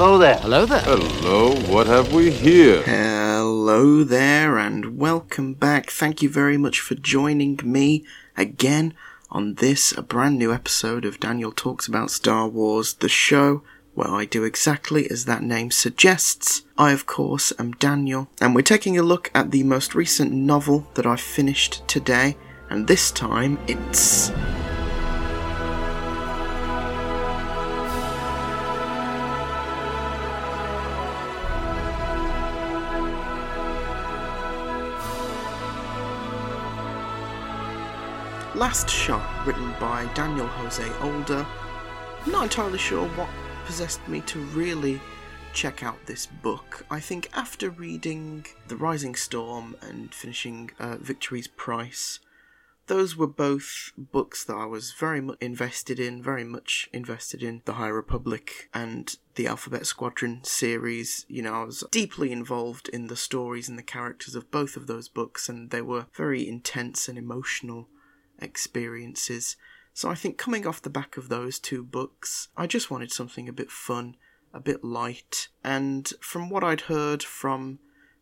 Hello there. Hello there. Hello, what have we here? Hello there, and welcome back. Thank you very much for joining me again on this, a brand new episode of Daniel Talks About Star Wars, the show where I do exactly as that name suggests. I, of course, am Daniel, and we're taking a look at the most recent novel that I finished today, and this time it's. Last Shot, written by Daniel Jose Older. I'm not entirely sure what possessed me to really check out this book. I think after reading The Rising Storm and finishing uh, Victory's Price, those were both books that I was very much invested in, very much invested in The High Republic and the Alphabet Squadron series. You know, I was deeply involved in the stories and the characters of both of those books, and they were very intense and emotional experiences. So I think coming off the back of those two books, I just wanted something a bit fun, a bit light, and from what I'd heard from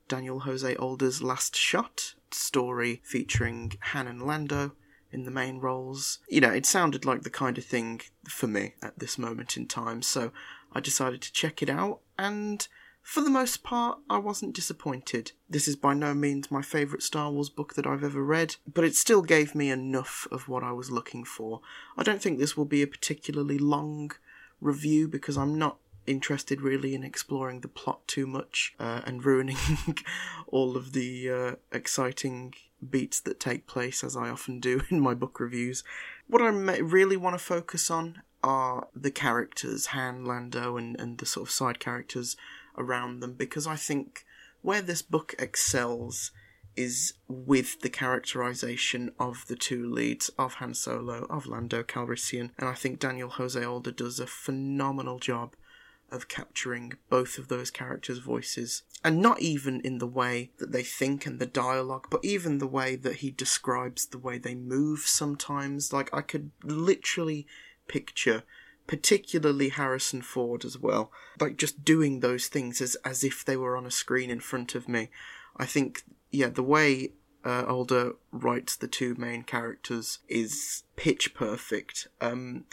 Daniel Jose Older's Last Shot story featuring Han and Lando in the main roles, you know, it sounded like the kind of thing for me at this moment in time, so I decided to check it out, and for the most part, I wasn't disappointed. This is by no means my favourite Star Wars book that I've ever read, but it still gave me enough of what I was looking for. I don't think this will be a particularly long review because I'm not interested really in exploring the plot too much uh, and ruining all of the uh, exciting beats that take place as I often do in my book reviews. What I really want to focus on are the characters, Han, Lando, and, and the sort of side characters around them because I think where this book excels is with the characterization of the two leads of Han Solo, of Lando Calrissian, and I think Daniel Jose Older does a phenomenal job of capturing both of those characters' voices. And not even in the way that they think and the dialogue, but even the way that he describes the way they move sometimes. Like, I could literally picture particularly Harrison Ford as well. Like just doing those things as as if they were on a screen in front of me. I think yeah, the way uh, Older writes the two main characters is pitch perfect. Um,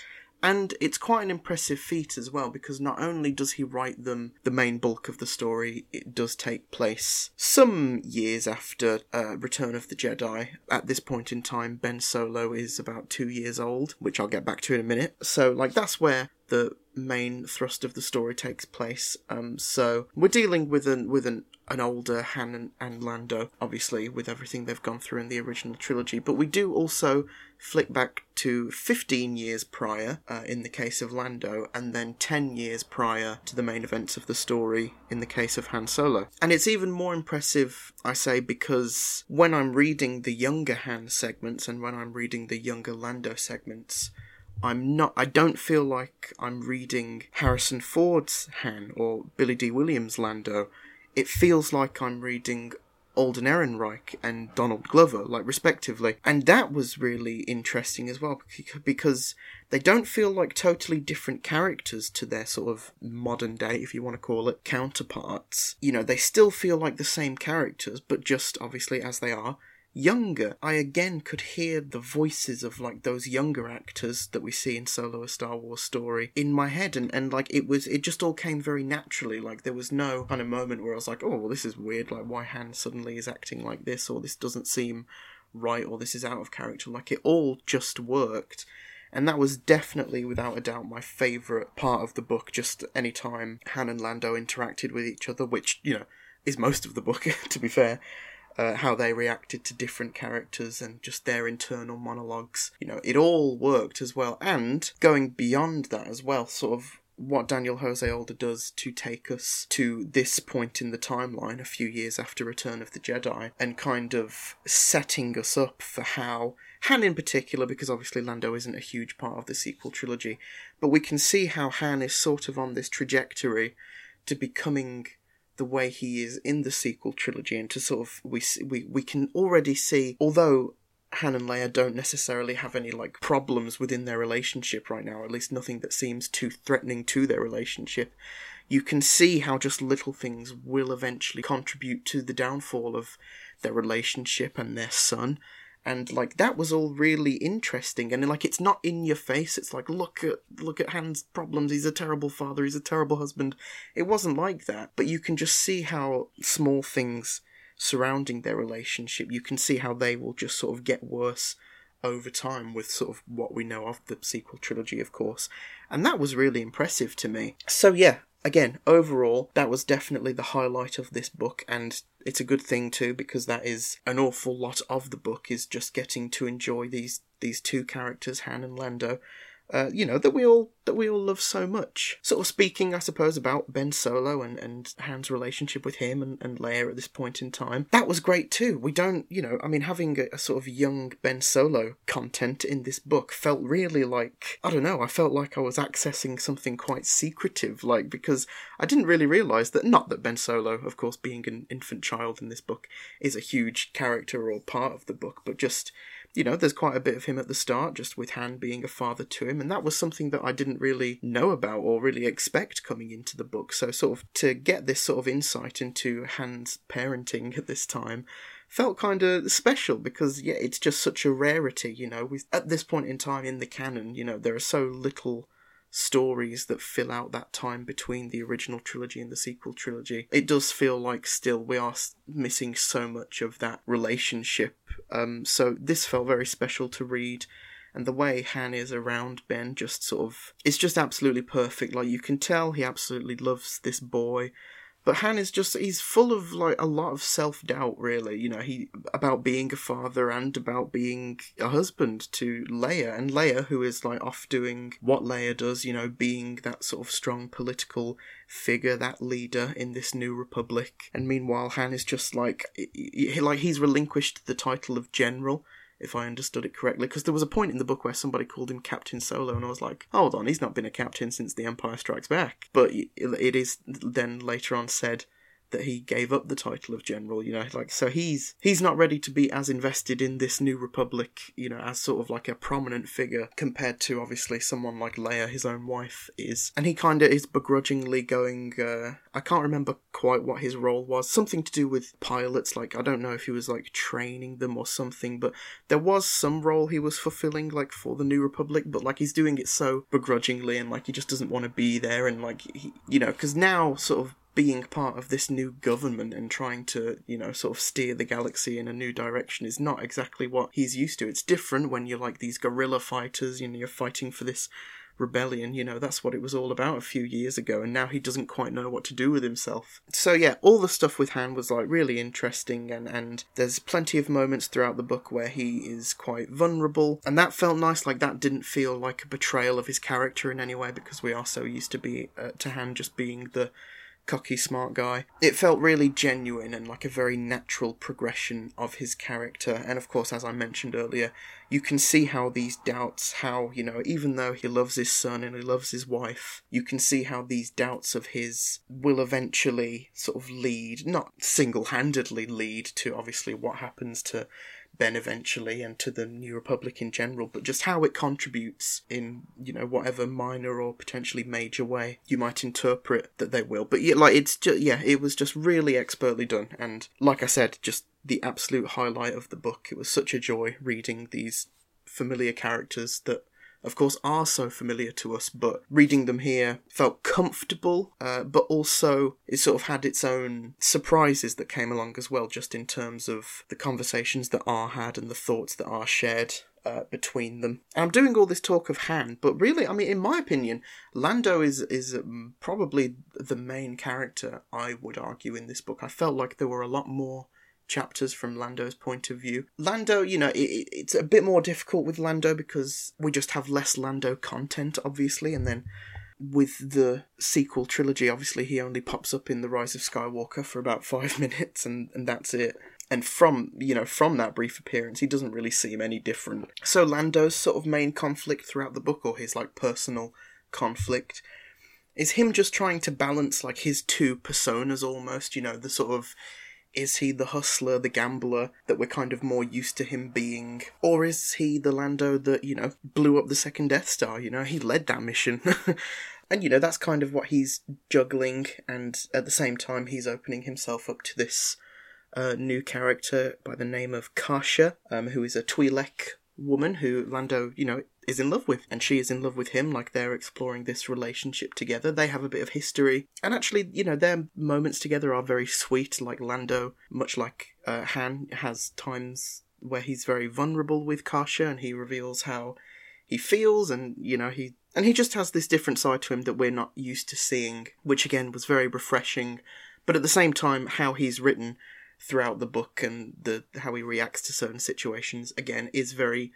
and it's quite an impressive feat as well because not only does he write them the main bulk of the story, it does take place some years after uh, Return of the Jedi. At this point in time, Ben Solo is about two years old, which I'll get back to in a minute. So, like, that's where the main thrust of the story takes place. Um, so we're dealing with an with an an older Han and, and, Lando, obviously, with everything they've gone through in the original trilogy. But we do also flick back to 15 years prior, uh, in the case of Lando, and then 10 years prior to the main events of the story in the case of Han Solo. And it's even more impressive, I say, because when I'm reading the younger Han segments and when I'm reading the younger Lando segments, I'm not. I don't feel like I'm reading Harrison Ford's Han or Billy Dee Williams' Lando it feels like I'm reading Alden Ehrenreich and Donald Glover, like respectively. And that was really interesting as well because they don't feel like totally different characters to their sort of modern day, if you want to call it, counterparts. You know, they still feel like the same characters, but just obviously as they are, younger, I again could hear the voices of like those younger actors that we see in Solo a Star Wars story in my head and, and like it was it just all came very naturally. Like there was no kind of moment where I was like, Oh, well, this is weird, like why Han suddenly is acting like this or this doesn't seem right or this is out of character. Like it all just worked. And that was definitely, without a doubt, my favourite part of the book. Just any time Han and Lando interacted with each other, which, you know, is most of the book, to be fair uh, how they reacted to different characters and just their internal monologues. You know, it all worked as well. And going beyond that as well, sort of what Daniel Jose Older does to take us to this point in the timeline, a few years after Return of the Jedi, and kind of setting us up for how Han in particular, because obviously Lando isn't a huge part of the sequel trilogy, but we can see how Han is sort of on this trajectory to becoming the way he is in the sequel trilogy, and to sort of we we we can already see, although Han and Leia don't necessarily have any like problems within their relationship right now, at least nothing that seems too threatening to their relationship. you can see how just little things will eventually contribute to the downfall of their relationship and their son and like that was all really interesting and like it's not in your face it's like look at look at Han's problems he's a terrible father he's a terrible husband. It wasn't like that but you can just see how small things surrounding their relationship you can see how they will just sort of get worse over time with sort of what we know of the sequel trilogy of course and that was really impressive to me. So yeah again, overall, that was definitely the highlight of this book, and it's a good thing too because that is an awful lot of the book is just getting to enjoy these these two characters, Han and Lando, uh, you know that we all that we all love so much. Sort of speaking, I suppose, about Ben Solo and and Han's relationship with him and and Leia at this point in time. That was great too. We don't, you know, I mean, having a, a sort of young Ben Solo content in this book felt really like I don't know. I felt like I was accessing something quite secretive, like because I didn't really realize that not that Ben Solo, of course, being an infant child in this book, is a huge character or part of the book, but just you know, there's quite a bit of him at the start, just with Han being a father to him, and that was something that I didn't really know about or really expect coming into the book. So, sort of to get this sort of insight into Han's parenting at this time felt kind of special because yeah, it's just such a rarity. You know, with at this point in time in the canon, you know, there are so little stories that fill out that time between the original trilogy and the sequel trilogy. It does feel like still we are missing so much of that relationship. Um, so this felt very special to read. And the way Han is around Ben just sort of, it's just absolutely perfect. Like you can tell he absolutely loves this boy but Han is just he's full of like a lot of self doubt really, you know, he about being a father and about being a husband to Leia and Leia who is like off doing what Leia does, you know, being that sort of strong political figure, that leader in this new republic. And meanwhile Han is just like like he's relinquished the title of general if I understood it correctly, because there was a point in the book where somebody called him Captain Solo, and I was like, hold on, he's not been a captain since The Empire Strikes Back. But it is then later on said that he gave up the title of general you know like so he's he's not ready to be as invested in this new republic you know as sort of like a prominent figure compared to obviously someone like Leia his own wife is. And he kind of is begrudgingly going uh, I can't remember quite what his role was. Something to do with pilots like I don't know if he was like training them or something but there was some role he was fulfilling like for the new republic but like he's doing it so begrudgingly and like he just doesn't want to be there and like he, you know because now sort of being part of this new government and trying to, you know, sort of steer the galaxy in a new direction is not exactly what he's used to. It's different when you're like these guerrilla fighters, you know, you're fighting for this rebellion, you know, that's what it was all about a few years ago, and now he doesn't quite know what to do with himself. So yeah, all the stuff with Han was like really interesting and, and there's plenty of moments throughout the book where he is quite vulnerable, and that felt nice, like that didn't feel like a betrayal of his character in any way because we are so used to be uh, to Han just being the cocky, smart guy. It felt really genuine and like a very natural progression of his character. And of course, as I mentioned earlier, you can see how these doubts, how, you know, even though he loves his son and he loves his wife, you can see how these doubts of his will eventually sort of lead, not single handedly lead to obviously what happens to Ben eventually and to the New Republic in general, but just how it contributes in, you know, whatever minor or potentially major way you might interpret that they will. But yeah, like it's just, yeah, it was just really expertly done. And like I said, just the absolute highlight of the book. It was such a joy reading these familiar characters that of course, are so familiar to us, but reading them here felt comfortable, uh, but also it sort of had its own surprises that came along as well, just in terms of the conversations that are had and the thoughts that are shared uh, between them. And I'm doing all this talk of Han, but really, I mean, in my opinion, Lando is is um, probably the main character. I would argue in this book. I felt like there were a lot more chapters from Lando's point of view. Lando, you know, it, it's a bit more difficult with Lando because we just have less Lando content, obviously, and then with the sequel trilogy, obviously, he only pops up in The Rise of Skywalker for about five minutes, and, and that's it. And from you know from that brief appearance, he doesn't really seem any different. So Lando's sort of main conflict throughout the book, or his like personal conflict, is him just trying to balance like his two personas almost. You know the sort of is he the hustler, the gambler that we're kind of more used to him being? Or is he the Lando that, you know, blew up the second Death Star? You know, he led that mission. And you know, that's kind of what he's juggling, and at the same time, he's opening himself up to this uh, new character by the name of Kaasha, um, who is a Twi'lek woman who Lando, you know, is in love with, and she is in love with him. Like they're exploring this relationship together. They have a bit of history, and actually, you know, their moments together are very sweet. Like Lando, much like uh, Han, has times where he's very vulnerable with Kaasha, and he reveals how he feels, and you know, he and he just has this different side to him that we're not used to seeing, which again was very refreshing. But at the same time, how he's written throughout the book and the how he reacts to certain situations again is very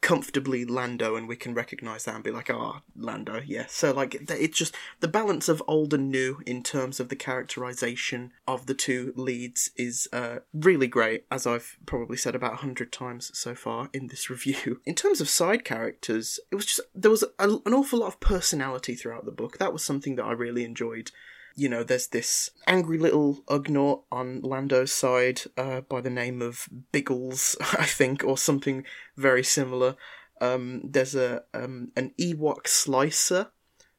comfortably Lando, and we can recognize that and be like, "Ah, oh, Lando, yeah." So like, it's just the balance of old and new in terms of the characterization of the two leads is uh, really great, as I've probably said about a hundred times so far in this review. In terms of side characters, it was just there was a, an awful lot of personality throughout the book. That was something that I really enjoyed you know, there's this angry little Ugnaught on Lando's side uh, by the name of Biggles, I think, or something very similar. Um, there's a um, an Ewok slicer,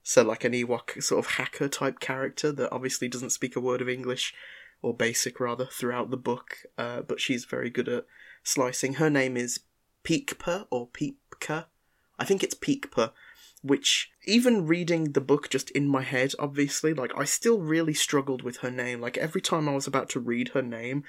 so like an Ewok sort of hacker type character that obviously doesn't speak a word of English, or basic rather, throughout the book, uh, but she's very good at slicing. Her name is Peekpa or Peepka. I think it's Peekpa which even reading the book just in my head obviously like i still really struggled with her name. Like every time i was about to read her name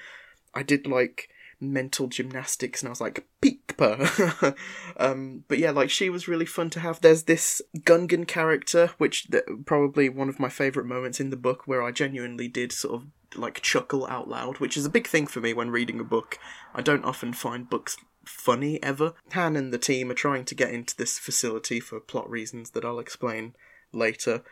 i did like mental gymnastics and i was like peekpa um but yeah like she was really fun to have. There's this gungan character which th- probably one of my favorite moments in the book where i genuinely did sort of like chuckle out loud which is a big thing for me when reading a book. I don't often find books funny ever. Han and the team are trying to get into this facility for plot reasons that I'll explain later.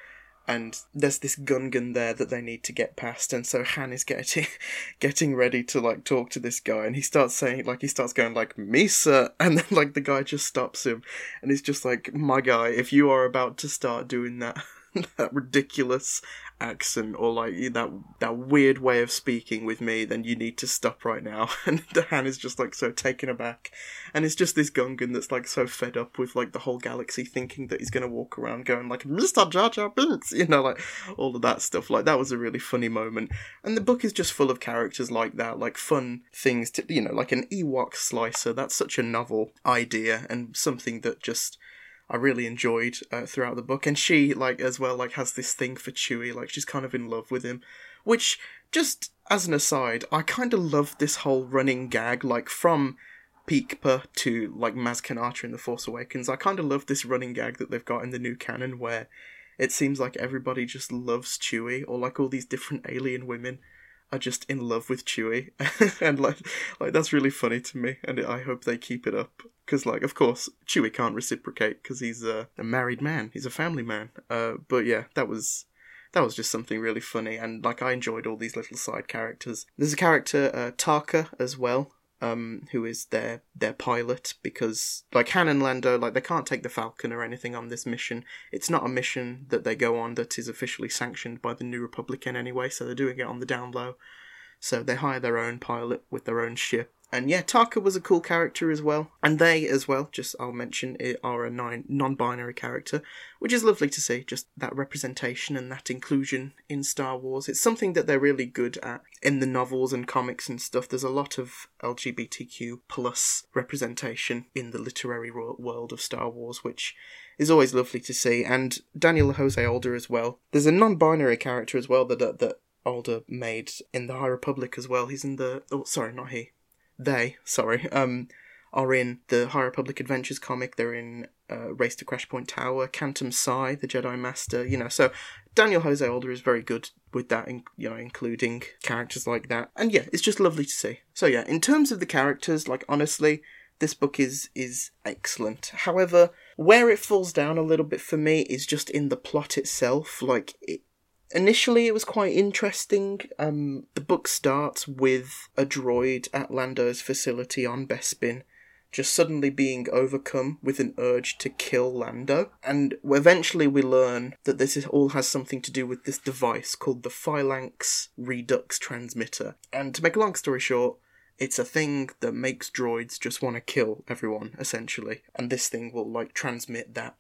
And there's this Gungan there that they need to get past, and so Han is getting getting ready to like talk to this guy, and he starts saying like he starts going like Misa, and then like the guy just stops him, and he's just like, my guy, if you are about to start doing that that ridiculous accent or like that that weird way of speaking with me, then you need to stop right now. And Han is just like so taken aback, and it's just this Gungan that's like so fed up with like the whole galaxy thinking that he's gonna walk around going like Mister Jar Jar Binks, you know, like all of that stuff. Like that was a really funny moment, and the book is just full of characters like that, like fun things to you know, like an Ewok slicer. That's such a novel idea and something that just I really enjoyed uh, throughout the book. And she, like, as well, like, has this thing for Chewie. Like, she's kind of in love with him. Which, just as an aside, I kind of love this whole running gag, like, from Peekpa to, like, Maz Kanata in The Force Awakens. I kind of love this running gag that they've got in the new canon where it seems like everybody just loves Chewie, or, like, all these different alien women are just in love with Chewie, and like like that's really funny to me, and I hope they keep it up. Because like of course Chewie can't reciprocate because he's a, a, married man, he's a family man. Uh, but yeah, that was that was just something really funny, and like I enjoyed all these little side characters. There's a character uh, Taka as well, um, who is their their pilot because like Han and Lando, like they can't take the Falcon or anything on this mission. It's not a mission that they go on that is officially sanctioned by the New Republic in any way, so they're doing it on the down low. So they hire their own pilot with their own ship, and yeah, Taka was a cool character as well. And they as well, just I'll mention, are a non binary character, which is lovely to see, just that representation and that inclusion in Star Wars. It's something that they're really good at in the novels and comics and stuff. There's a lot of LGBTQ plus representation in the literary world of Star Wars, which is always lovely to see. And Daniel Jose Older as well. There's a non binary character as well that, that, that made in the High Republic as well. He's in the. Oh, sorry, not he they, sorry, um, are in the High Republic Adventures comic. They're in uh, Race to Crash Point Tower, Kantam Sy, the Jedi Master. You know, so Daniel Jose Older is very good with that. You know, including characters like that, and yeah, it's just lovely to see. So yeah, in terms of the characters, like honestly, this book is is excellent. However, where it falls down a little bit for me is just in the plot itself. Like it, initially it was quite interesting. Um, the book starts with a droid at Lando's facility on Bespin just suddenly being overcome with an urge to kill Lando. And eventually we learn that this is, all has something to do with this device called the Phalanx Redux Transmitter. And to make a long story short, it's a thing that makes droids just want to kill everyone, essentially. And this thing will, like, transmit that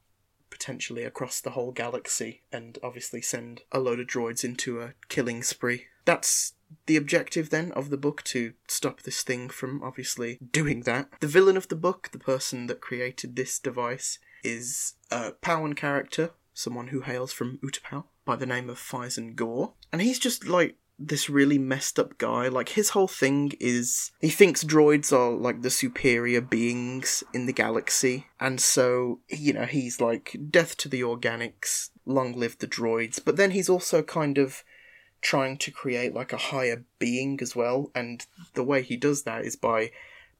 potentially across the whole galaxy and obviously send a load of droids into a killing spree. That's the objective then of the book to stop this thing from obviously doing that. The villain of the book, the person that created this device, is a Pauan character, someone who hails from Utapau by the name of Fyzen Gor. And he's just like this really messed up guy. Like his whole thing is he thinks droids are like the superior beings in the galaxy, and so you know he's like death to the organics, long live the droids. But then he's also kind of trying to create like a higher being as well, and the way he does that is by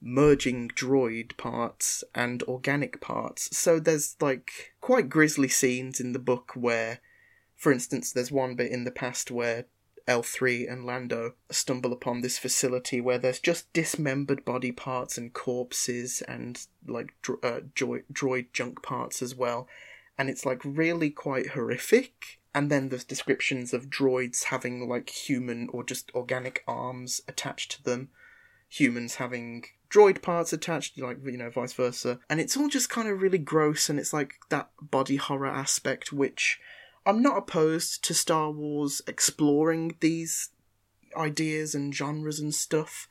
merging droid parts and organic parts. So there's like quite grisly scenes in the book where for instance, there's one bit in the past where L3 and Lando stumble upon this facility where there's just dismembered body parts and corpses and like dro- uh, droid junk parts as well. And it's like really quite horrific. And then there's descriptions of droids having like human or just organic arms attached to them, humans having droid parts attached, like, you know, vice versa. And it's all just kind of really gross and it's like that body horror aspect which I'm not opposed to Star Wars exploring these ideas and genres and stuff,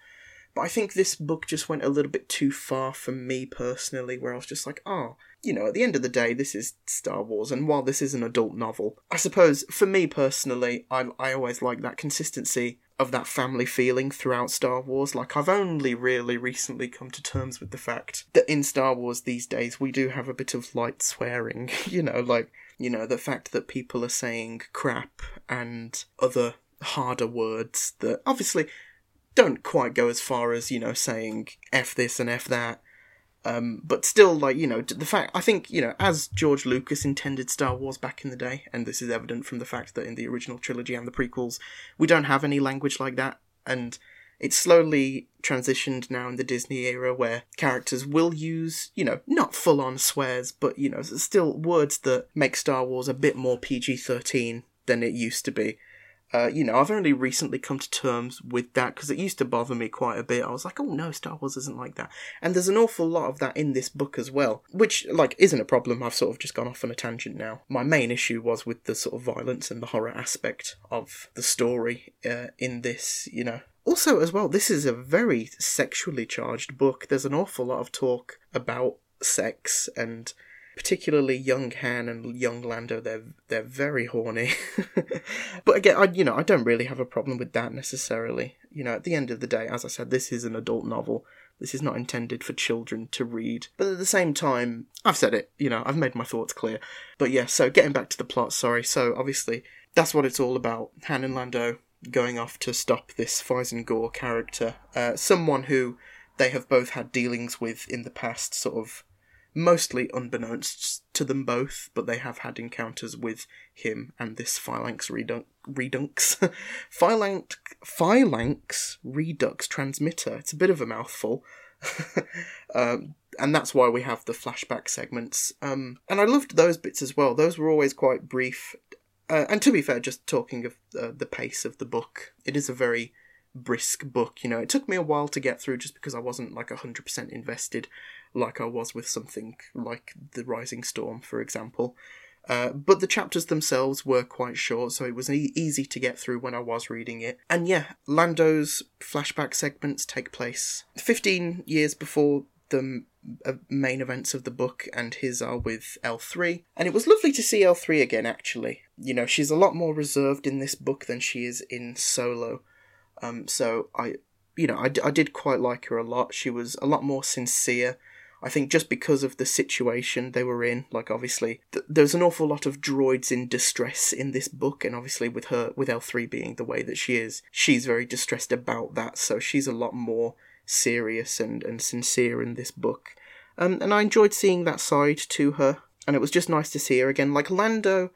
but I think this book just went a little bit too far for me personally, where I was just like, oh, you know, at the end of the day, this is Star Wars, and while this is an adult novel, I suppose for me personally, I, I always like that consistency of that family feeling throughout Star Wars. Like, I've only really recently come to terms with the fact that in Star Wars these days we do have a bit of light swearing, you know, like you know, the fact that people are saying crap and other harder words that obviously don't quite go as far as, you know, saying F this and F that. Um, but still, like, you know, the fact, I think, you know, as George Lucas intended Star Wars back in the day, and this is evident from the fact that in the original trilogy and the prequels, we don't have any language like that, and it's slowly transitioned now in the Disney era where characters will use, you know, not full on swears, but, you know, still words that make Star Wars a bit more PG 13 than it used to be. Uh, you know, I've only recently come to terms with that because it used to bother me quite a bit. I was like, oh no, Star Wars isn't like that. And there's an awful lot of that in this book as well, which, like, isn't a problem. I've sort of just gone off on a tangent now. My main issue was with the sort of violence and the horror aspect of the story uh, in this, you know, also, as well, this is a very sexually charged book. There's an awful lot of talk about sex and particularly young Han and young Lando, they're they're very horny. but again, I you know I don't really have a problem with that necessarily. You know, at the end of the day, as I said, this is an adult novel. This is not intended for children to read. But at the same time, I've said it. You know, I've made my thoughts clear. But yeah, so getting back to the plot. Sorry. So obviously, that's what it's all about. Han and Lando going off to stop this Fyzen Gor character, uh, someone who they have both had dealings with in the past, sort of mostly unbeknownst to them both, but they have had encounters with him and this Phalanx Redux, Redux Phalanx, Phalanx Redux transmitter. It's a bit of a mouthful. um, and that's why we have the flashback segments. Um, and I loved those bits as well. Those were always quite brief uh, and to be fair, just talking of uh, the pace of the book, it is a very brisk book. You know, it took me a while to get through just because I wasn't like 100% invested like I was with something like The Rising Storm, for example. Uh, but the chapters themselves were quite short, so it was e- easy to get through when I was reading it. And yeah, Lando's flashback segments take place 15 years before the main events of the book, and his are with L3. And it was lovely to see L3 again, actually. You know, she's a lot more reserved in this book than she is in Solo. Um, so I, you know, I, I did quite like her a lot. She was a lot more sincere. I think just because of the situation they were in, like obviously th- there's an awful lot of droids in distress in this book, and obviously with her, with L3 being the way that she is, she's very distressed about that. So she's a lot more serious and, and sincere in this book. Um, and I enjoyed seeing that side to her, and it was just nice to see her again. Like Lando,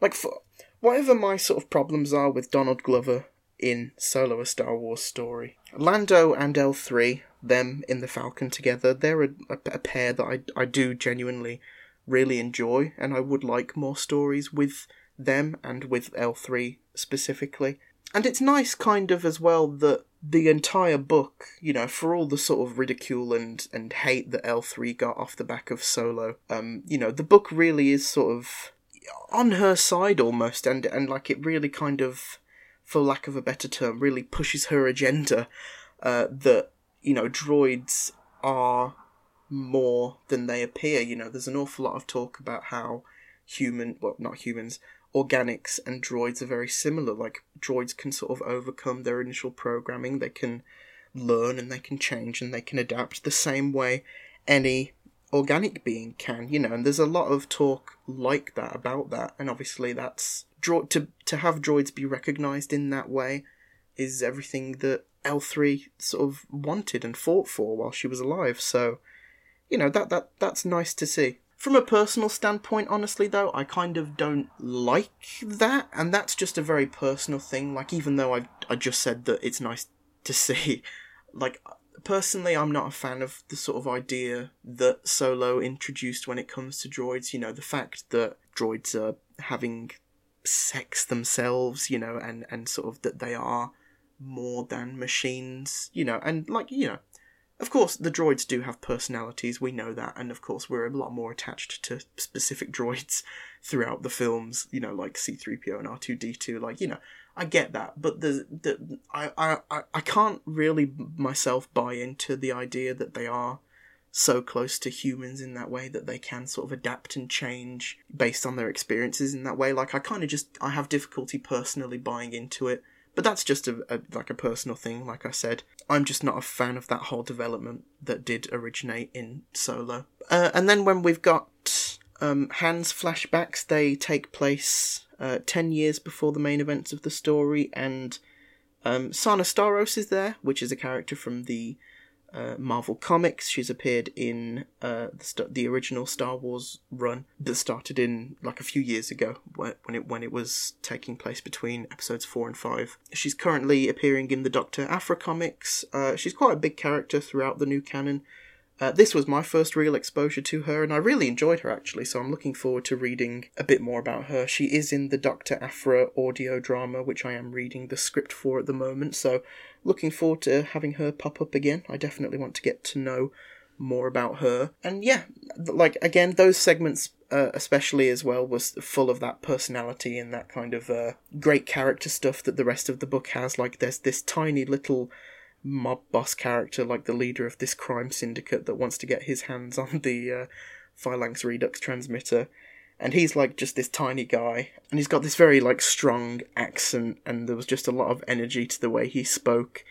like for, whatever my sort of problems are with Donald Glover in Solo a Star Wars story, Lando and L3, them in the Falcon together, they're a, a, a pair that I, I do genuinely really enjoy, and I would like more stories with them and with L3 specifically. and it's nice, kind of, as well, that the entire book, you know, for all the sort of ridicule and, and hate that L3 got off the back of Solo, um, you know, the book really is sort of on her side almost, and, and like it really kind of, for lack of a better term, really pushes her agenda uh, that, you know, droids are more than they appear. You know, there's an awful lot of talk about how human, well, not humans, organics and droids are very similar. Like droids can sort of overcome their initial programming, they can learn and they can change and they can adapt the same way any organic being can, you know, and there's a lot of talk like that about that, and obviously that's to to have droids be recognized in that way is everything that L3 sort of wanted and fought for while she was alive. So, you know, that that that's nice to see. From a personal standpoint, honestly, though, I kind of don't like that, and that's just a very personal thing. Like, even though I I just said that it's nice to see, like personally, I'm not a fan of the sort of idea that Solo introduced when it comes to droids. You know, the fact that droids are having sex themselves, you know, and and sort of that they are more than machines, you know, and like you know, of course, the droids do have personalities, we know that, and of course, we're a lot more attached to specific droids throughout the films, you know, like C3PO and R2D2, like, you know, I get that, but the, the I, I, I can't really myself buy into the idea that they are so close to humans in that way that they can sort of adapt and change based on their experiences in that way. Like, I kind of just, I have difficulty personally buying into it but that's just a, a, like a personal thing. Like I said, I'm just not a fan of that whole development that did originate in Solo. Uh, and then when we've got um, Han's flashbacks, they take place uh, ten years before the main events of the story, and um, Sana Starros is there, which is a character from the uh, Marvel Comics. She's appeared in uh, the, st- the original Star Wars run that started in like a few years ago when it when it was taking place between episodes four and five. She's currently appearing in the Doctor Aphra comics. Uh, she's quite a big character throughout the new canon. Uh, this was my first real exposure to her, and I really enjoyed her actually, so I'm looking forward to reading a bit more about her. She is in the Dr. Aphra audio drama, which I am reading the script for at the moment, so looking forward to having her pop up again. I definitely want to get to know more about her. And yeah, like again, those segments, uh, especially as well, was full of that personality and that kind of uh, great character stuff that the rest of the book has. Like, there's this tiny little mob boss character, like the leader of this crime syndicate that wants to get his hands on the uh, Phalanx Redux transmitter. And he's like just this tiny guy, and he's got this very like strong accent, and there was just a lot of energy to the way he spoke.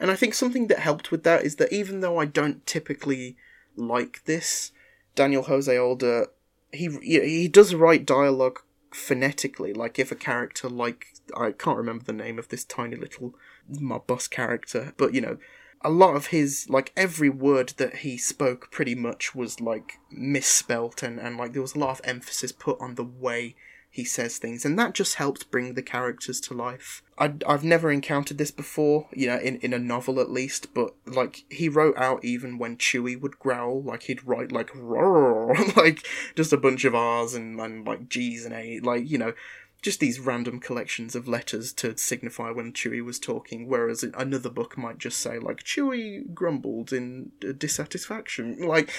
And I think something that helped with that is that even though I don't typically like this, Daniel Jose Older, he he does write dialogue phonetically. Like if a character like I can't remember the name of this tiny little mob boss character, but you know, a lot of his like every word that he spoke pretty much was like misspelt and, and like there was a lot of emphasis put on the way he says things and that just helped bring the characters to life. I, i've never encountered this before you know in, in a novel at least but like he wrote out even when chewie would growl like he'd write like roar like just a bunch of r's and, and like g's and a like you know just these random collections of letters to signify when Chewie was talking, whereas another book might just say, like, Chewie grumbled in uh, dissatisfaction. Like,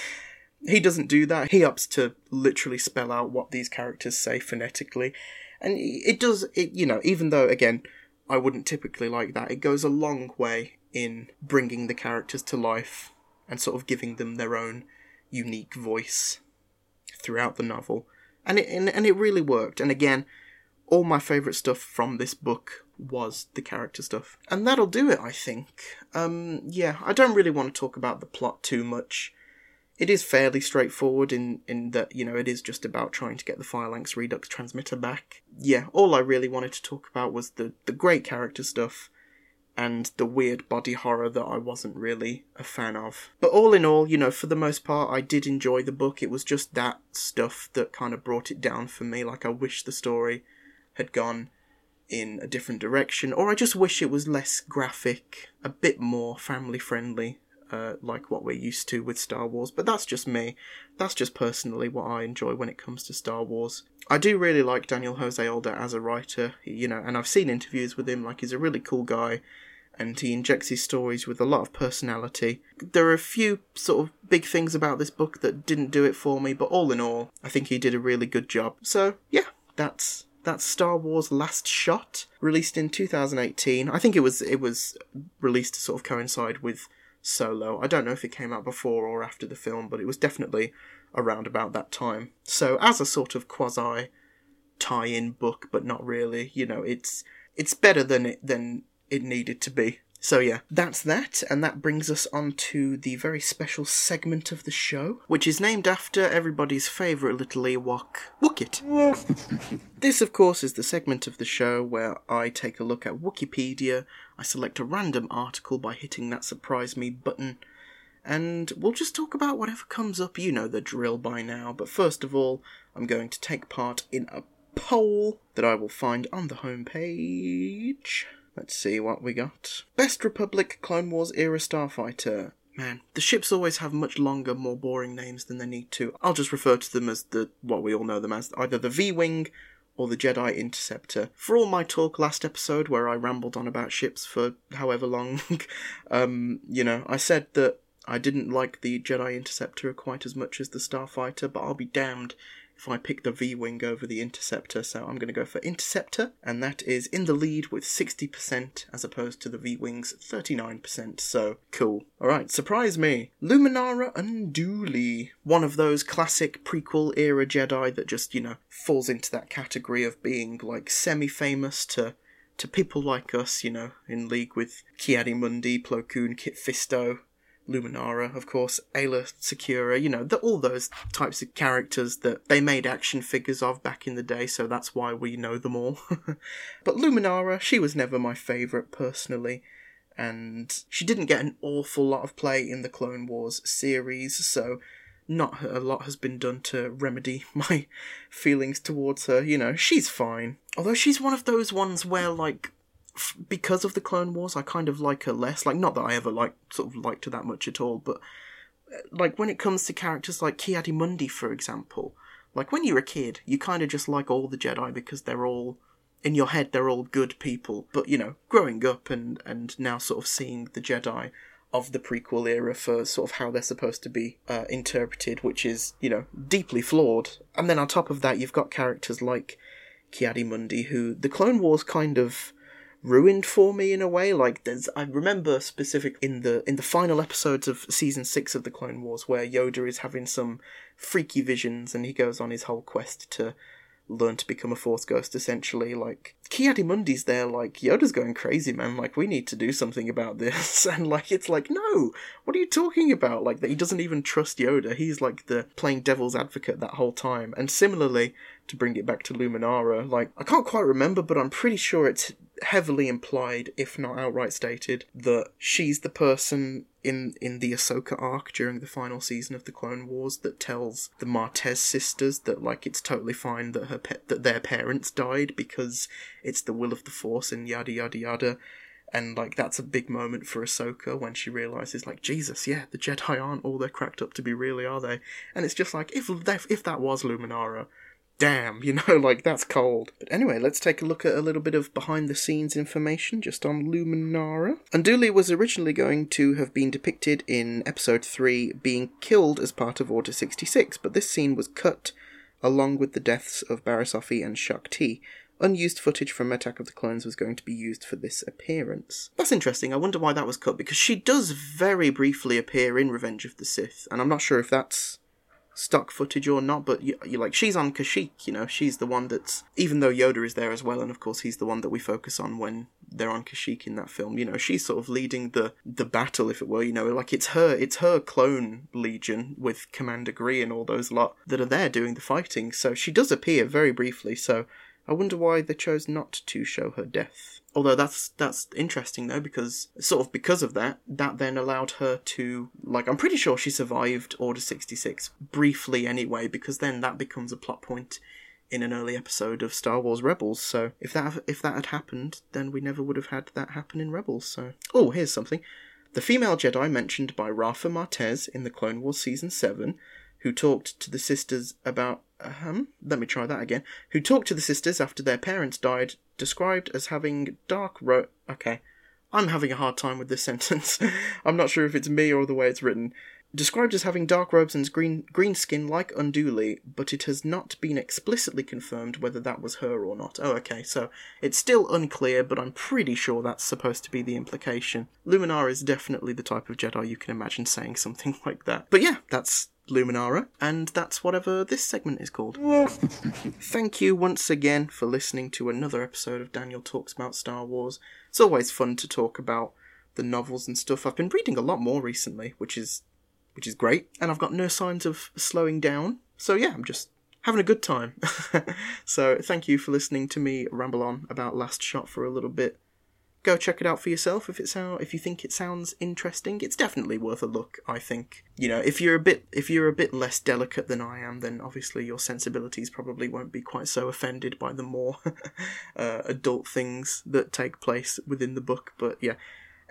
he doesn't do that. He opts to literally spell out what these characters say phonetically. And it does, it, you know, even though, again, I wouldn't typically like that, it goes a long way in bringing the characters to life and sort of giving them their own unique voice throughout the novel. And it, and, and it really worked. And again, all my favourite stuff from this book was the character stuff. And that'll do it, I think. Um, yeah, I don't really want to talk about the plot too much. It is fairly straightforward in, in that, you know, it is just about trying to get the Phalanx Redux transmitter back. Yeah, all I really wanted to talk about was the, the great character stuff and the weird body horror that I wasn't really a fan of. But all in all, you know, for the most part, I did enjoy the book. It was just that stuff that kind of brought it down for me. Like, I wish the story had gone in a different direction, or I just wish it was less graphic, a bit more family friendly. uh, like what we're used to with Star Wars. But that's just me. That's just personally what I enjoy when it comes to Star Wars. I do really like Daniel Jose Older as a writer, you know, and I've seen interviews with him. Like he's a really cool guy and he injects his stories with a lot of personality. There are a few sort of big things about this book that didn't do it for me, but all in all, I think he did a really good job. So, yeah, that's that's Star Wars Last Shot, released in 2018. I think it was it was released to sort of coincide with Solo. I don't know if it came out before or after the film, but it was definitely around about that time. So as a sort of quasi tie-in book, but not really, you know, it's it's better than it than it needed to be. So yeah, that's that, and that brings us on to the very special segment of the show, which is named after everybody's favourite little Ewok, Wookit. this, of course, is the segment of the show where I take a look at Wikipedia, I select a random article by hitting that surprise me button, and we'll just talk about whatever comes up. You know the drill by now, but first of all, I'm going to take part in a poll that I will find on the homepage. Let's see what we got. Best Republic Clone Wars era starfighter. Man, the ships always have much longer, more boring names than they need to. I'll just refer to them as the what we all know them as either the V-wing or the Jedi Interceptor. For all my talk last episode where I rambled on about ships for however long, um, you know, I said that I didn't like the Jedi Interceptor quite as much as the Starfighter, but I'll be damned if I pick the V Wing over the Interceptor, so I'm going to go for Interceptor, and that is in the lead with 60% as opposed to the V Wing's 39%, so cool. Alright, surprise me. Luminara Unduli. One of those classic prequel era Jedi that just, you know, falls into that category of being like semi famous to to people like us, you know, in league with Ki-Adi-Mundi, Plo Koon, Kit Fisto, Luminara, of course, Aayla Secura, you know, the, all those types of characters that they made action figures of back in the day, so that's why we know them all. but Luminara, she was never my favourite personally, and she didn't get an awful lot of play in the Clone Wars series, so not a lot has been done to remedy my feelings towards her. You know, she's fine. Although she's one of those ones where, like, f- because of the Clone Wars, I kind of like her less. Like, not that I ever like sort of liked her that much at all, but uh, like when it comes to characters like Ki-Adi-Mundi, for example, like when you're a kid, you kind of just like all the Jedi because they're all in your head they're all good people. But you know, growing up and and now sort of seeing the Jedi of the prequel era for sort of how they're supposed to be uh, interpreted, which is you know deeply flawed. And then on top of that, you've got characters like Ki-Adi-Mundi, who the Clone Wars kind of ruined for me in a way. Like there's, I remember specific in the in the final episodes of season six of the Clone Wars where Yoda is having some freaky visions and he goes on his whole quest to learn to become a Force ghost. Essentially, like Ki-Adi-Mundi's there, like Yoda's going crazy, man. Like we need to do something about this, and like it's like no, what are you talking about? Like that he doesn't even trust Yoda. He's like the playing devil's advocate that whole time. And similarly, to bring it back to Luminara, like I can't quite remember, but I'm pretty sure it's heavily implied, if not outright stated, that she's the person in in the Ahsoka arc during the final season of the Clone Wars that tells the Martez sisters that like it's totally fine that her pet that their parents died because it's the will of the Force and yada yada yada. And like that's a big moment for Ahsoka when she realizes, like Jesus, yeah, the Jedi aren't all they're cracked up to be, really, are they? And it's just like if if that was Luminara, damn, you know, like that's cold. But anyway, let's take a look at a little bit of behind the scenes information just on Luminara. Unduli was originally going to have been depicted in episode 3 being killed as part of Order 66, but this scene was cut along with the deaths of Barriss Offee and Shaak Ti. Unused footage from Attack of the Clones was going to be used for this appearance. That's interesting. I wonder why that was cut because she does very briefly appear in Revenge of the Sith, and I'm not sure if that's stock footage or not, but you, you like she's on Kashyyyk, you know, she's the one that's even though Yoda is there as well, and of course he's the one that we focus on when they're on Kashyyyk in that film. You know, she's sort of leading the the battle, if it were. You know, like it's her it's her clone legion with Commander Gree and all those lot that are there doing the fighting. So she does appear very briefly. So I wonder why they chose not to show her death. Although that's that's interesting though because sort of because of that that then allowed her to like I'm pretty sure she survived Order 66 briefly anyway because then that becomes a plot point in an early episode of Star Wars Rebels. So if that if that had happened then we never would have had that happen in Rebels. So oh here's something. The female Jedi mentioned by Rafa Martez in the Clone Wars Season 7, who talked to the sisters about. Um, let me try that again. Who talked to the sisters after their parents died, described as having dark ro. Okay. I'm having a hard time with this sentence. I'm not sure if it's me or the way it's written. Described as having dark robes and green green skin like Unduli, but it has not been explicitly confirmed whether that was her or not. Oh, okay, so it's still unclear, but I'm pretty sure that's supposed to be the implication. Luminara is definitely the type of Jedi you can imagine saying something like that. But yeah, that's Luminara, and that's whatever this segment is called. Thank you once again for listening to another episode of Daniel Talks About Star Wars. It's always fun to talk about the novels and stuff. I've been reading a lot more recently, which is which is great, and I've got no signs of slowing down. So yeah, I'm just having a good time. so thank you for listening to me ramble on about Last Shot for a little bit. Go check it out for yourself if it sound if you think it sounds interesting. It's definitely worth a look, I think. You know, if you're a bit if you're a bit less delicate than I am, then obviously your sensibilities probably won't be quite so offended by the more uh, adult things that take place within the book. But yeah,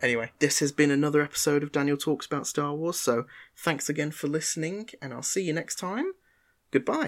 Anyway, this has been another episode of Daniel Talks About Star Wars, so thanks again for listening, and I'll see you next time. Goodbye.